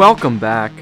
Welcome back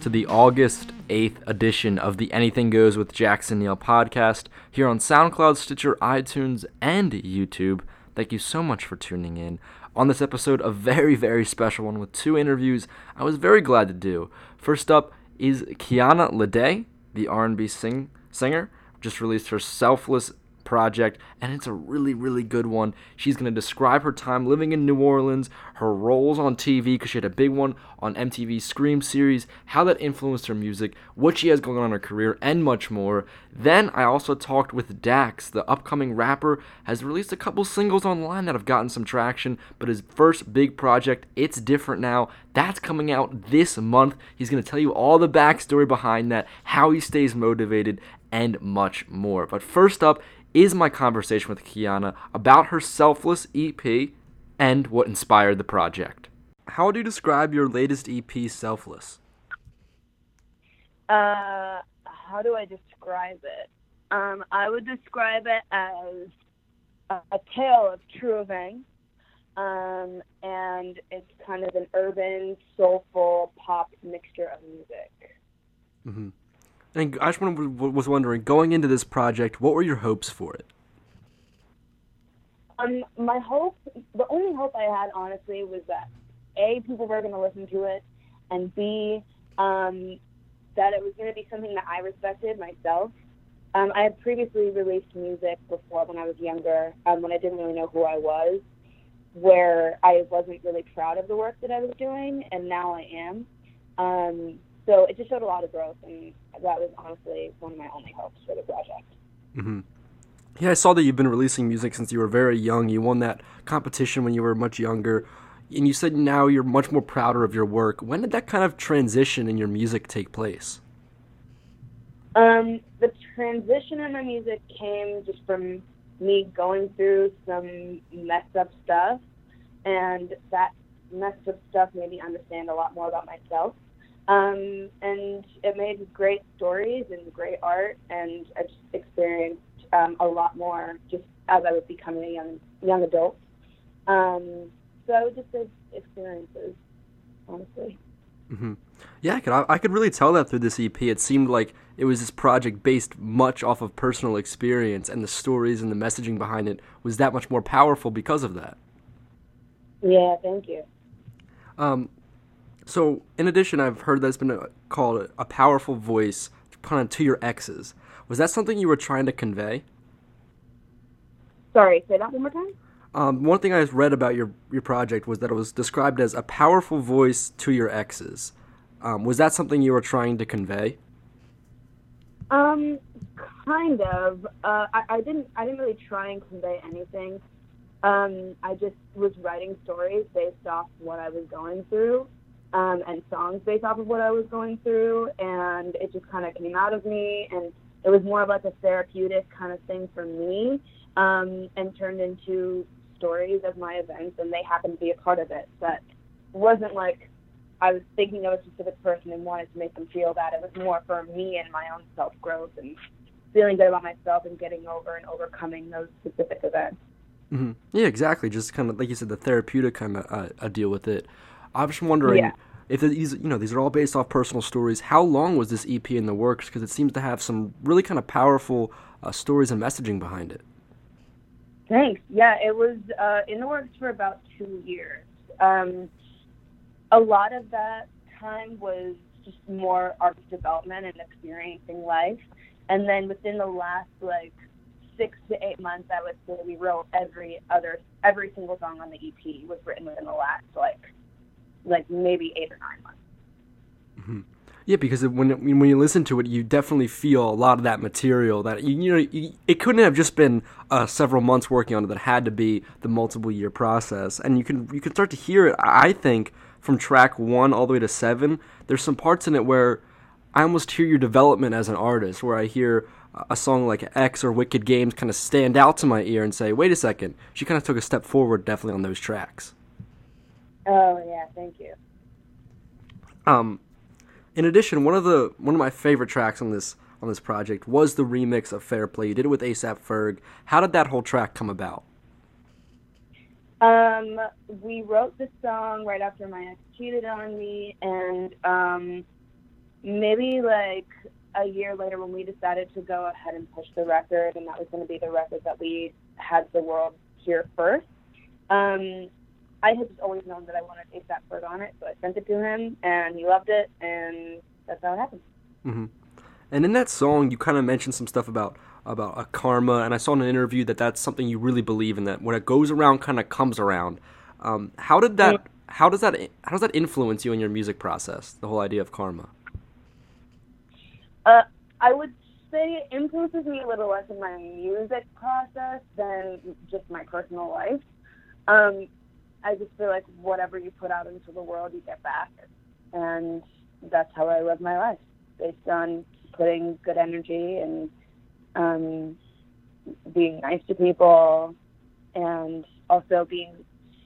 to the August 8th edition of the Anything Goes with Jackson Neill podcast here on SoundCloud, Stitcher, iTunes, and YouTube. Thank you so much for tuning in. On this episode, a very, very special one with two interviews I was very glad to do. First up is Kiana Ledé, the R&B sing- singer, just released her Selfless project, and it's a really, really good one. She's going to describe her time living in New Orleans, her roles on TV, because she had a big one on MTV's Scream series, how that influenced her music, what she has going on in her career, and much more. Then I also talked with Dax, the upcoming rapper, has released a couple singles online that have gotten some traction, but his first big project, It's Different Now, that's coming out this month. He's going to tell you all the backstory behind that, how he stays motivated, and much more. But first up is my conversation with Kiana about her Selfless EP and what inspired the project. How would you describe your latest EP, Selfless? Uh, how do I describe it? Um, I would describe it as a, a tale of true events. Um, and it's kind of an urban, soulful pop mixture of music. Mm-hmm. And I just was wondering, going into this project, what were your hopes for it? Um, my hope, the only hope I had, honestly, was that a people were going to listen to it, and b um, that it was going to be something that I respected myself. Um, I had previously released music before when I was younger, um, when I didn't really know who I was, where I wasn't really proud of the work that I was doing, and now I am. Um, so it just showed a lot of growth, and that was honestly one of my only hopes for the project. Mm-hmm. Yeah, I saw that you've been releasing music since you were very young. You won that competition when you were much younger, and you said now you're much more prouder of your work. When did that kind of transition in your music take place? Um, the transition in my music came just from me going through some messed up stuff, and that messed up stuff made me understand a lot more about myself. Um, and it made great stories and great art, and I just experienced um, a lot more just as I was becoming a young young adult. Um, so I would just say experiences, honestly. Mm-hmm. Yeah, I could I could really tell that through this EP. It seemed like it was this project based much off of personal experience, and the stories and the messaging behind it was that much more powerful because of that. Yeah, thank you. Um, so, in addition, I've heard that it's been a, called a powerful voice kind of to your exes. Was that something you were trying to convey? Sorry, say that one more time. Um, one thing I read about your your project was that it was described as a powerful voice to your exes. Um, was that something you were trying to convey? Um, kind of. Uh, I, I didn't. I didn't really try and convey anything. Um, I just was writing stories based off what I was going through, um, and songs based off of what I was going through, and it just kind of came out of me, and it was more of like a therapeutic kind of thing for me, um, and turned into stories of my events, and they happened to be a part of it. But it wasn't like I was thinking of a specific person and wanted to make them feel that. It was more for me and my own self growth and feeling good about myself and getting over and overcoming those specific events. Mm-hmm. Yeah, exactly. Just kind of like you said, the therapeutic kind of uh, deal with it. I was just wondering yeah. if these, you know, these are all based off personal stories. How long was this EP in the works? Because it seems to have some really kind of powerful uh, stories and messaging behind it. Thanks. Yeah, it was uh, in the works for about two years. Um, a lot of that time was just more art development and experiencing life, and then within the last like six to eight months, I would say we wrote every other every single song on the EP was written within the last like like maybe eight or nine months. Mm-hmm. Yeah, because when when you listen to it, you definitely feel a lot of that material. That you, you know, you, it couldn't have just been uh, several months working on it. That had to be the multiple year process, and you can you can start to hear it. I think from track one all the way to seven, there's some parts in it where I almost hear your development as an artist. Where I hear a song like X or Wicked Games kind of stand out to my ear and say, "Wait a second, she kind of took a step forward, definitely on those tracks." Oh yeah, thank you. Um, in addition, one of the one of my favorite tracks on this on this project was the remix of Fair Play. You did it with ASAP Ferg. How did that whole track come about? Um, we wrote the song right after my ex cheated on me, and um, maybe like a year later when we decided to go ahead and push the record, and that was going to be the record that we had the world hear first. Um, I had just always known that I wanted ASAP Ferg on it, so I sent it to him, and he loved it, and that's how it happened. Mm-hmm. And in that song, you kind of mentioned some stuff about about a karma, and I saw in an interview that that's something you really believe in. That when it goes around, kind of comes around. Um, how did that? How does that? How does that influence you in your music process? The whole idea of karma. Uh, I would say it influences me a little less in my music process than just my personal life. Um, I just feel like whatever you put out into the world, you get back, and that's how I live my life, based on putting good energy and um, being nice to people, and also being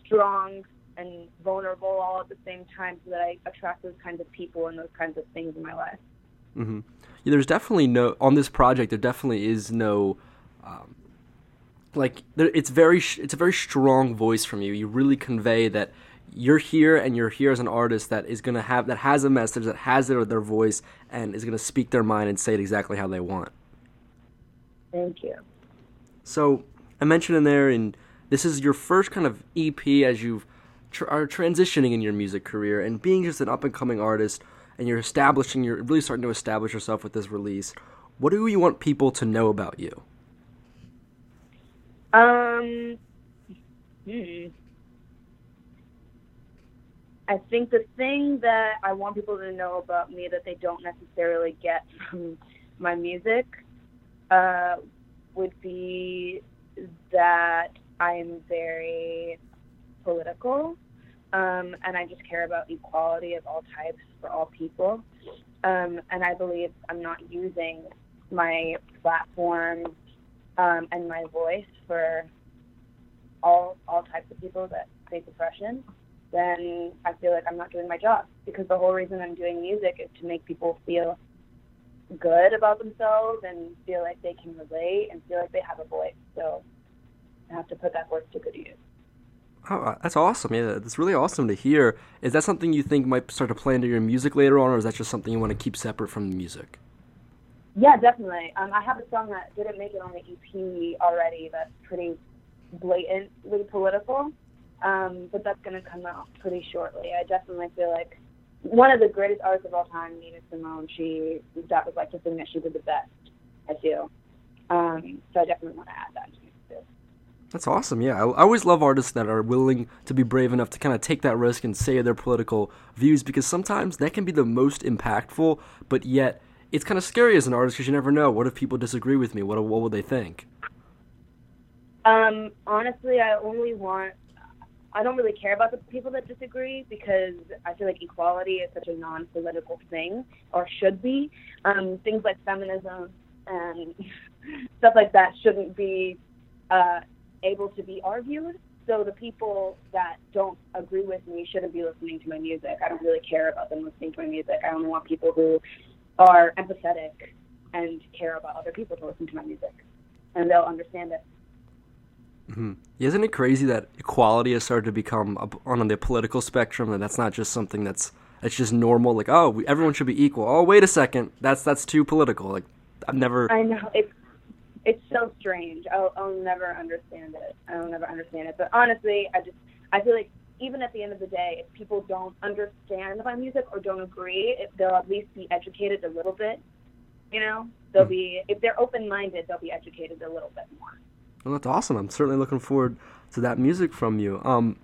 strong and vulnerable all at the same time, so that I attract those kinds of people and those kinds of things in my life. Mm-hmm. Yeah, there's definitely no on this project. There definitely is no. Um, like there, it's very it's a very strong voice from you. You really convey that you're here and you're here as an artist that is gonna have that has a message that has their their voice and is gonna speak their mind and say it exactly how they want. Thank you. So I mentioned in there, and this is your first kind of EP as you tr- are transitioning in your music career and being just an up and coming artist, and you're establishing, you're really starting to establish yourself with this release. What do you want people to know about you? Um, hmm. I think the thing that I want people to know about me that they don't necessarily get from my music uh, would be that I'm very political um, and I just care about equality of all types for all people. Um, and I believe I'm not using my platform um, and my voice for all all types of people that face oppression, then I feel like I'm not doing my job. Because the whole reason I'm doing music is to make people feel good about themselves and feel like they can relate and feel like they have a voice. So I have to put that voice to good use. Oh, that's awesome. Yeah, that's really awesome to hear. Is that something you think might start to play into your music later on, or is that just something you want to keep separate from the music? Yeah, definitely. Um, I have a song that didn't make it on the EP already that's pretty blatantly political, um, but that's going to come out pretty shortly. I definitely feel like one of the greatest artists of all time, Nina Simone, she that was like the thing that she did the best. I feel. Um, so I definitely want to add that to. That's awesome. Yeah, I, I always love artists that are willing to be brave enough to kind of take that risk and say their political views because sometimes that can be the most impactful, but yet it's kind of scary as an artist because you never know. What if people disagree with me? What what would they think? Um, honestly, I only want. I don't really care about the people that disagree because I feel like equality is such a non-political thing, or should be. Um, things like feminism and stuff like that shouldn't be uh, able to be argued. So the people that don't agree with me shouldn't be listening to my music. I don't really care about them listening to my music. I only want people who are empathetic and care about other people to listen to my music, and they'll understand it. Mm-hmm. Isn't it crazy that equality has started to become on the political spectrum, and that's not just something that's that's just normal? Like, oh, we, everyone should be equal. Oh, wait a second, that's that's too political. Like, I've never. I know it's it's so strange. I'll, I'll never understand it. I'll never understand it. But honestly, I just I feel like even at the end of the day, if people don't understand my music or don't agree, if they'll at least be educated a little bit. You know, they'll mm. be if they're open minded, they'll be educated a little bit more. Well, that's awesome. I'm certainly looking forward to that music from you. Um,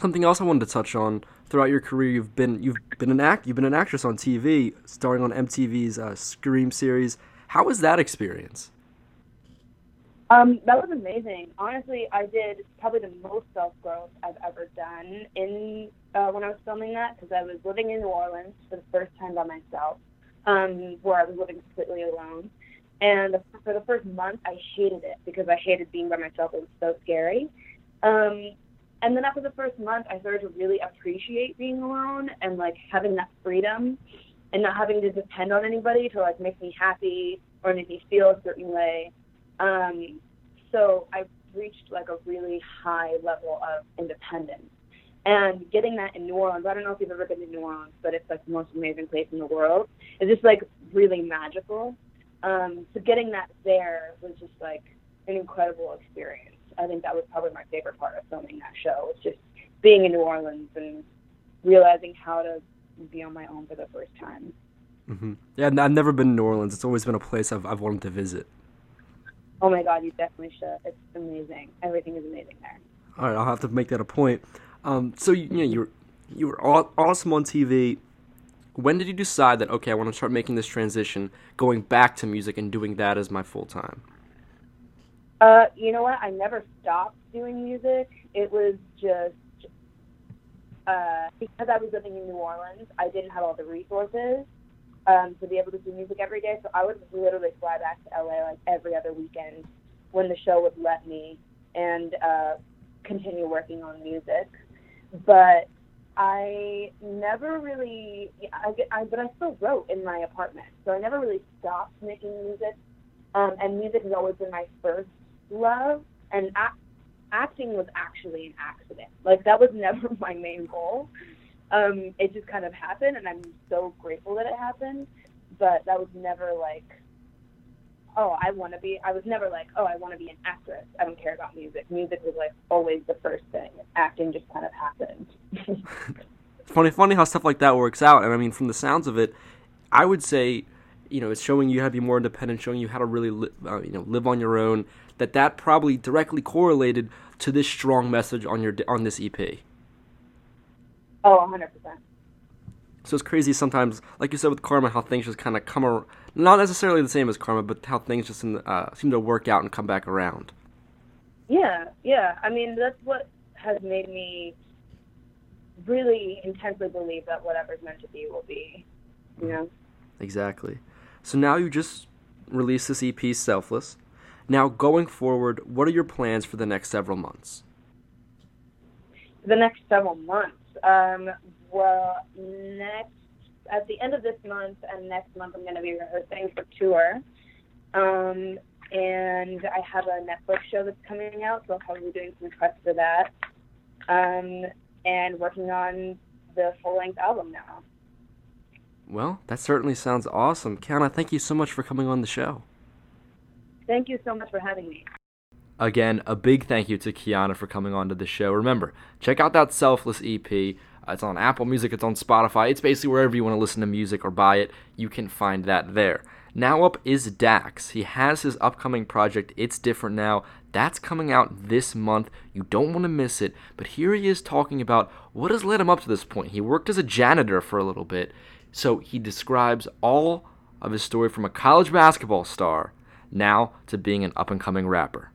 something else I wanted to touch on throughout your career, you've been you've been an act you've been an actress on TV, starring on MTV's uh, Scream series. How was that experience? Um, that was amazing. Honestly, I did probably the most self growth I've ever done in uh, when I was filming that because I was living in New Orleans for the first time by myself, um, where I was living completely alone. And for the first month, I hated it because I hated being by myself. It was so scary. Um, and then after the first month, I started to really appreciate being alone and like having that freedom and not having to depend on anybody to like make me happy or make me feel a certain way. Um, so I reached like a really high level of independence. And getting that in New Orleans, I don't know if you've ever been to New Orleans, but it's like the most amazing place in the world. It's just like really magical. Um, so getting that there was just like an incredible experience. I think that was probably my favorite part of filming that show was just being in New Orleans and realizing how to be on my own for the first time. Mm-hmm. Yeah, I've never been to New Orleans. It's always been a place I've I've wanted to visit. Oh my God, you definitely should. It's amazing. Everything is amazing there. All right, I'll have to make that a point. Um, so you, you know you're you were awesome on TV. When did you decide that okay, I want to start making this transition, going back to music and doing that as my full time? Uh, you know what? I never stopped doing music. It was just uh, because I was living in New Orleans. I didn't have all the resources um, to be able to do music every day. So I would literally fly back to LA like every other weekend when the show would let me and uh, continue working on music. But I never really, I, I, but I still wrote in my apartment. So I never really stopped making music. Um, and music has always been my first love. And act, acting was actually an accident. Like that was never my main goal um, it just kind of happened, and I'm so grateful that it happened. But that was never like, oh, I want to be. I was never like, oh, I want to be an actress. I don't care about music. Music was like always the first thing. Acting just kind of happened. funny, funny how stuff like that works out. And I mean, from the sounds of it, I would say, you know, it's showing you how to be more independent, showing you how to really, li- uh, you know, live on your own. That that probably directly correlated to this strong message on your on this EP. Oh, 100%. So it's crazy sometimes, like you said with karma, how things just kind of come around. Not necessarily the same as karma, but how things just uh, seem to work out and come back around. Yeah, yeah. I mean, that's what has made me really intensely believe that whatever's meant to be will be, you know? Exactly. So now you just released this EP, Selfless. Now, going forward, what are your plans for the next several months? The next several months? Um, well, next at the end of this month and next month, I'm going to be rehearsing for tour. Um, and I have a Netflix show that's coming out, so I'll probably be doing some press for that. Um, and working on the full length album now. Well, that certainly sounds awesome. Kiana, thank you so much for coming on the show. Thank you so much for having me. Again, a big thank you to Kiana for coming on to the show. Remember, check out that Selfless EP. Uh, it's on Apple Music, it's on Spotify. It's basically wherever you want to listen to music or buy it, you can find that there. Now up is Dax. He has his upcoming project, It's Different Now. That's coming out this month. You don't want to miss it. But here he is talking about what has led him up to this point. He worked as a janitor for a little bit. So he describes all of his story from a college basketball star now to being an up and coming rapper.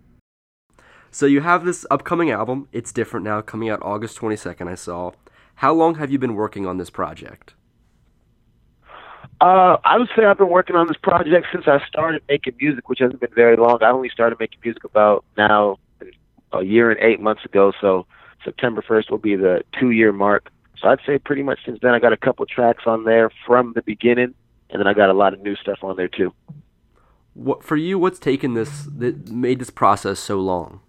So you have this upcoming album. It's different now, coming out August 22nd. I saw. How long have you been working on this project? Uh, I would say I've been working on this project since I started making music, which hasn't been very long. I only started making music about now a year and eight months ago. So September 1st will be the two year mark. So I'd say pretty much since then I got a couple tracks on there from the beginning, and then I got a lot of new stuff on there too. What for you? What's taken this that made this process so long?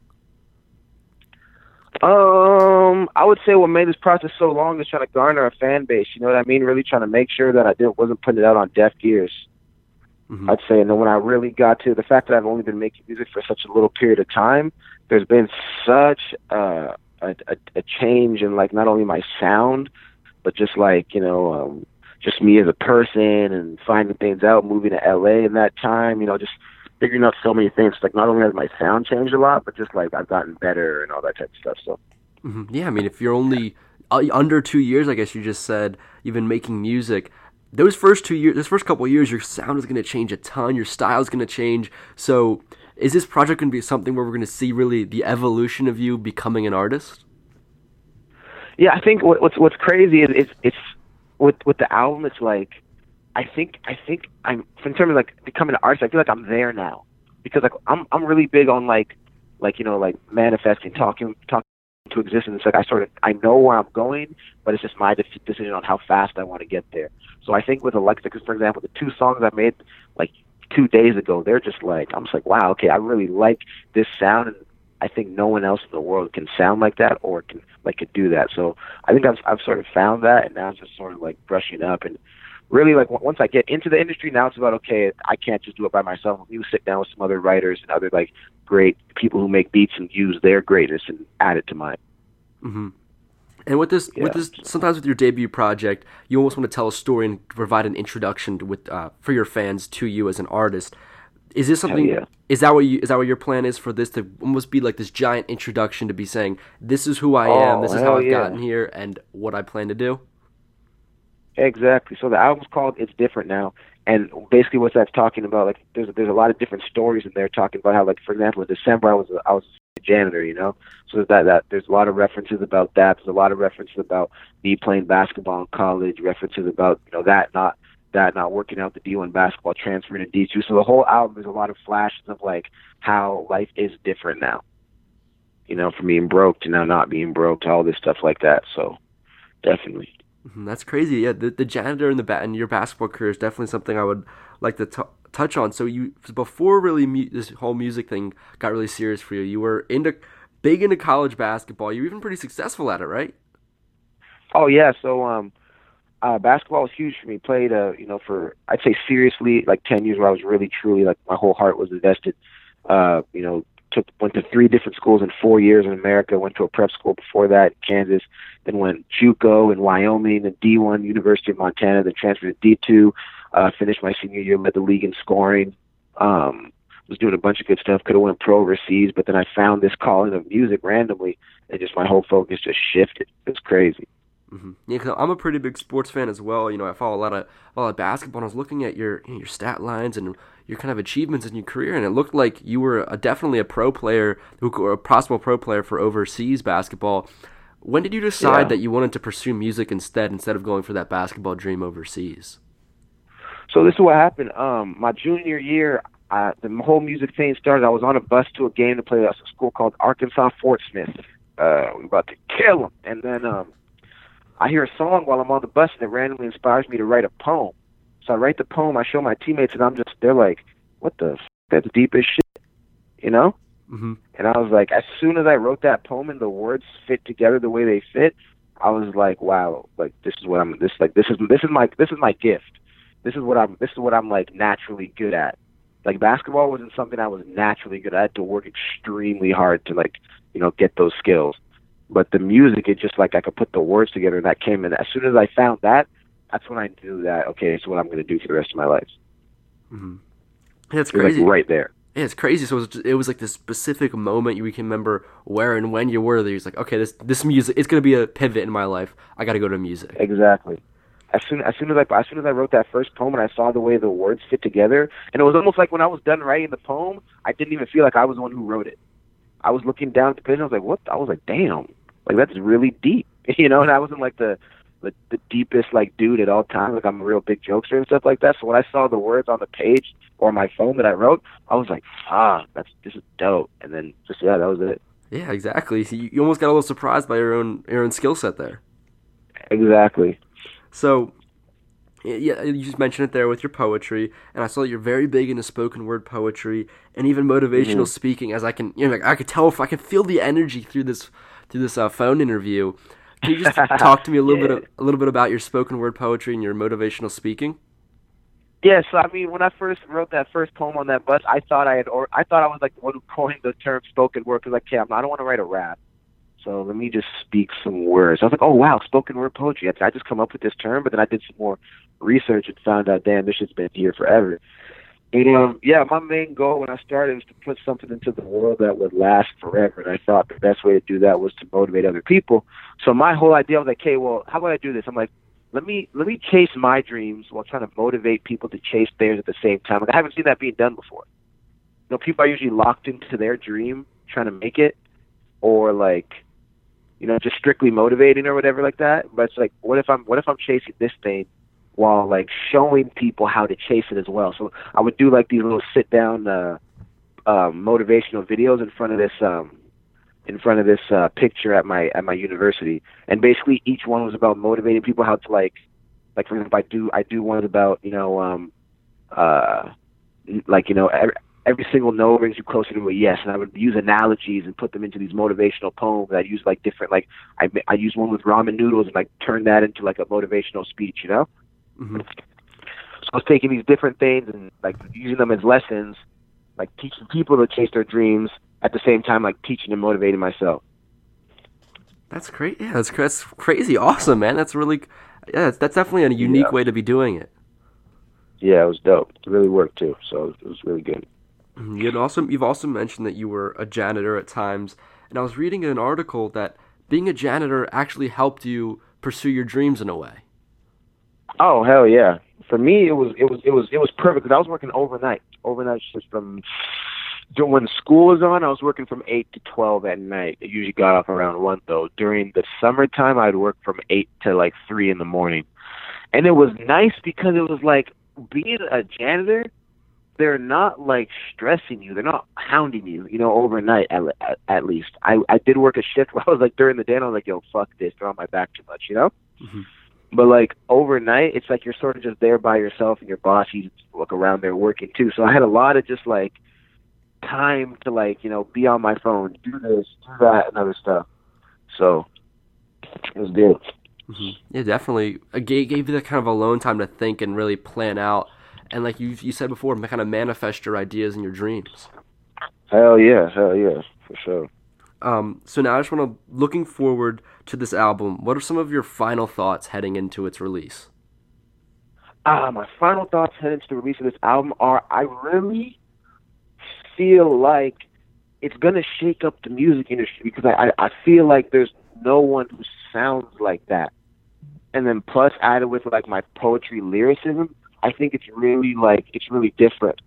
Um, I would say what made this process so long is trying to garner a fan base. You know what I mean? Really trying to make sure that I didn't wasn't putting it out on deaf ears. Mm-hmm. I'd say, and then when I really got to the fact that I've only been making music for such a little period of time, there's been such uh, a, a a change in like not only my sound, but just like you know, um, just me as a person and finding things out, moving to LA in that time. You know, just figuring out so many things. Like not only has my sound changed a lot, but just like I've gotten better and all that type of stuff. So mm-hmm. yeah, I mean, if you're only uh, under two years, I guess you just said you've been making music. Those first two years, those first couple of years, your sound is going to change a ton. Your style is going to change. So, is this project going to be something where we're going to see really the evolution of you becoming an artist? Yeah, I think what's what's crazy is it's it's with with the album. It's like I think I think I'm in terms of like becoming an artist. I feel like I'm there now because like I'm I'm really big on like like you know like manifesting, talking talking to existence. Like I sort of I know where I'm going, but it's just my decision on how fast I want to get there. So I think with Alexa, because for example, the two songs I made like two days ago, they're just like I'm just like wow, okay, I really like this sound, and I I think no one else in the world can sound like that or can like could do that. So I think I've I've sort of found that, and now it's just sort of like brushing up and really like once I get into the industry, now it's about okay, I can't just do it by myself. You sit down with some other writers and other like great people who make beats and use their greatness and add it to mine. Mm-hmm. And with this, yeah. with this, sometimes with your debut project, you almost want to tell a story and provide an introduction to, with uh, for your fans to you as an artist. Is this something? Yeah. Is that what you? Is that what your plan is for this to almost be like this giant introduction to be saying, "This is who I oh, am. This is how I've yeah. gotten here, and what I plan to do." Exactly. So the album's called "It's Different Now," and basically what that's talking about, like, there's there's a lot of different stories in there talking about how, like, for example, in December I was I was a janitor, you know, so that that there's a lot of references about that. There's a lot of references about me playing basketball in college. References about you know that not that not working out the D1 basketball, transferring to D2. So the whole album is a lot of flashes of like how life is different now. You know, from being broke to now not being broke to all this stuff like that. So definitely. Mm-hmm, that's crazy. Yeah, the, the janitor in the bat in your basketball career is definitely something I would like to t- touch on. So you before really mu- this whole music thing got really serious for you, you were into big into college basketball. You were even pretty successful at it, right? Oh yeah. So um, uh, basketball was huge for me. Played uh, you know, for I'd say seriously like ten years where I was really truly like my whole heart was invested. Uh, you know, took went to three different schools in four years in America. Went to a prep school before that, in Kansas. Then went JUCO in Wyoming, then D1 University of Montana. Then transferred to D2. Uh, finished my senior year, led the league in scoring. Um, was doing a bunch of good stuff. Could have went pro overseas, but then I found this calling of music randomly, and just my whole focus just shifted. It's crazy. Mm-hmm. Yeah, cause I'm a pretty big sports fan as well. You know, I follow a lot of a lot of basketball. And I was looking at your you know, your stat lines and your kind of achievements in your career, and it looked like you were a, definitely a pro player, or a possible pro player for overseas basketball. When did you decide yeah. that you wanted to pursue music instead, instead of going for that basketball dream overseas? So this is what happened. Um, my junior year, I, the whole music thing started. I was on a bus to a game to play at a school called Arkansas Fort Smith. Uh, we were about to kill them, and then um, I hear a song while I'm on the bus, and it randomly inspires me to write a poem. So I write the poem. I show my teammates, and I'm just they're like, "What the? F- that's deep as shit," you know. Mm-hmm. And I was like, as soon as I wrote that poem and the words fit together the way they fit, I was like, wow, like this is what I'm. This like this is this is my this is my gift. This is what I'm. This is what I'm like naturally good at. Like basketball wasn't something I was naturally good at. I had to work extremely hard to like you know get those skills. But the music, it just like I could put the words together, and that came in. As soon as I found that, that's when I knew that okay, it's what I'm going to do for the rest of my life. Mm-hmm. That's crazy. Like right there. Yeah, it's crazy. So it was, just, it was like this specific moment you can remember where and when you were there. You're like, okay, this this music, it's gonna be a pivot in my life. I got to go to music. Exactly. As soon as soon as I as soon as I wrote that first poem and I saw the way the words fit together, and it was almost like when I was done writing the poem, I didn't even feel like I was the one who wrote it. I was looking down at the page and I was like, what? I was like, damn, like that's really deep, you know. And I wasn't like the the, the deepest like dude at all times. Like I'm a real big jokester and stuff like that. So when I saw the words on the page or my phone that I wrote, I was like, ah, that's this is dope. And then just yeah, that was it. Yeah, exactly. So you, you almost got a little surprised by your own your own skill set there. Exactly. So yeah, you just mentioned it there with your poetry, and I saw that you're very big into spoken word poetry and even motivational mm-hmm. speaking. As I can, you know, like, I could tell if I can feel the energy through this through this uh, phone interview. Can you just talk to me a little yeah. bit of, a little bit about your spoken word poetry and your motivational speaking? Yeah, so I mean, when I first wrote that first poem on that bus, I thought I had, or I thought I was like the one who coined the term spoken word because like, okay, I'm, I don't want to write a rap, so let me just speak some words. I was like, oh wow, spoken word poetry. I, I just come up with this term, but then I did some more research and found out, damn, this shit's been here forever. And um, yeah, my main goal when I started was to put something into the world that would last forever. And I thought the best way to do that was to motivate other people. So my whole idea was like, okay, well, how about I do this? I'm like, let me let me chase my dreams while trying to motivate people to chase theirs at the same time. Like I haven't seen that being done before. You know, people are usually locked into their dream, trying to make it, or like, you know, just strictly motivating or whatever like that. But it's like, what if I'm what if I'm chasing this thing while like showing people how to chase it as well. So I would do like these little sit down uh, uh, motivational videos in front of this um, in front of this uh, picture at my at my university, and basically each one was about motivating people how to like like for example I do I do ones about you know um, uh, like you know every, every single no brings you closer to a yes. And I would use analogies and put them into these motivational poems. I'd use like different, like I I use one with ramen noodles and like turn that into like a motivational speech, you know. Mm-hmm. So I was taking these different things and like using them as lessons, like teaching people to chase their dreams at the same time like teaching and motivating myself. That's great. Yeah, that's that's crazy. Awesome, man. That's really yeah. That's, that's definitely a unique Yeah. way to be doing it. Yeah, it was dope. It really worked too. So it was really good. Mhm. You'd also you've also mentioned that you were a janitor at times, and I was reading an article that being a janitor actually helped you pursue your dreams in a way. Oh hell yeah! For me, it was it was it was it was perfect because I was working overnight. Overnight shifts from when school was on. I was working from eight to twelve at night. I usually got off around one though. During the summertime, I'd work from eight to like three in the morning, and it was nice because it was like being a janitor. They're not like stressing you. They're not hounding you. You know, overnight at at, at least. I I did work a shift where I was like during the day. and I was like, yo, fuck this. They're on my back too much. You know. Mhm. But like overnight, it's like you're sort of just there by yourself, and your boss you look around there working too. So I had a lot of just like time to like you know be on my phone, do this, do that, and other stuff. So it was good. Yeah, definitely. It gave, gave you that kind of alone time to think and really plan out, and like you you said before, kind of manifest your ideas and your dreams. Hell yeah, hell yeah, for sure. Um, so now I just want to looking forward to this album. What are some of your final thoughts heading into its release? Ah, my final thoughts heading to the release of this album are I really feel like it's gonna shake up the music industry because I, I, I feel like there's no one who sounds like that. And then plus added with like my poetry lyricism, I think it's really like it's really different.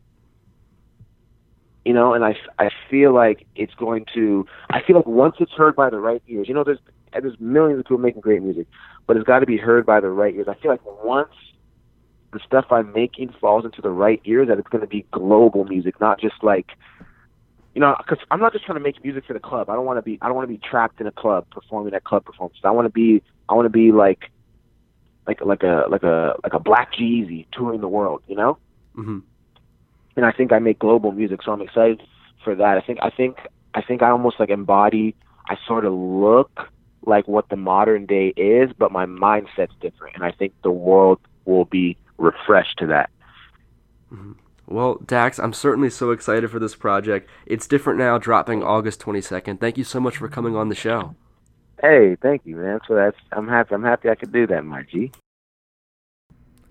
You know, and I, I feel like it's going to I feel like once it's heard by the right ears, you know, there's there's millions of people making great music, but it's got to be heard by the right ears. I feel like once the stuff I'm making falls into the right ears, that it's going to be global music, not just like, you know, because I'm not just trying to make music for the club. I don't want to be, I don't want to be trapped in a club performing at club performances. I want to be, I want to be like, like, like a, like a, like a Black Jeezy touring the world, you know. hmm And I think I make global music, so I'm excited for that. I think, I think, I think I almost like embody. I sort of look like what the modern day is, but my mindset's different, and I think the world will be refreshed to that. Well, Dax, I'm certainly so excited for this project. It's different now, dropping August 22nd. Thank you so much for coming on the show. Hey, thank you, man. So that's I'm happy. I'm happy I could do that, my G.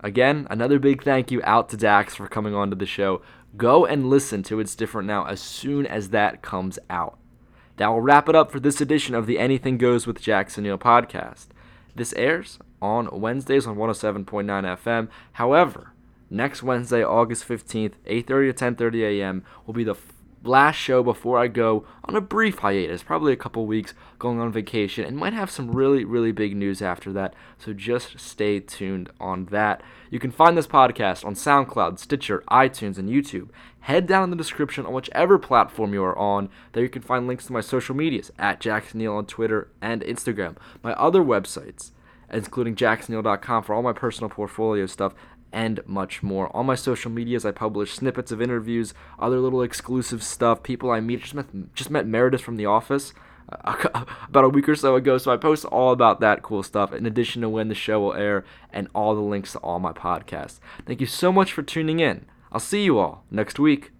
Again, another big thank you out to Dax for coming on to the show. Go and listen to It's Different Now as soon as that comes out. That will wrap it up for this edition of the Anything Goes with Jackson Neill podcast. This airs on Wednesdays on 107.9 FM. However, next Wednesday, August 15th, 8:30 to 10:30 a.m. will be the last show before I go on a brief hiatus, probably a couple weeks, going on vacation, and might have some really, really big news after that. So just stay tuned on that. You can find this podcast on SoundCloud, Stitcher, iTunes, and YouTube. Head down in the description on whichever platform you are on. There you can find links to my social medias at Jackson Neill on Twitter and Instagram. My other websites, including jacksonneill.com for all my personal portfolio stuff, and much more. On my social medias, I publish snippets of interviews, other little exclusive stuff, people I meet. Just met, just met Meredith from The Office uh, about a week or so ago, so I post all about that cool stuff, in addition to when the show will air and all the links to all my podcasts. Thank you so much for tuning in. I'll see you all next week.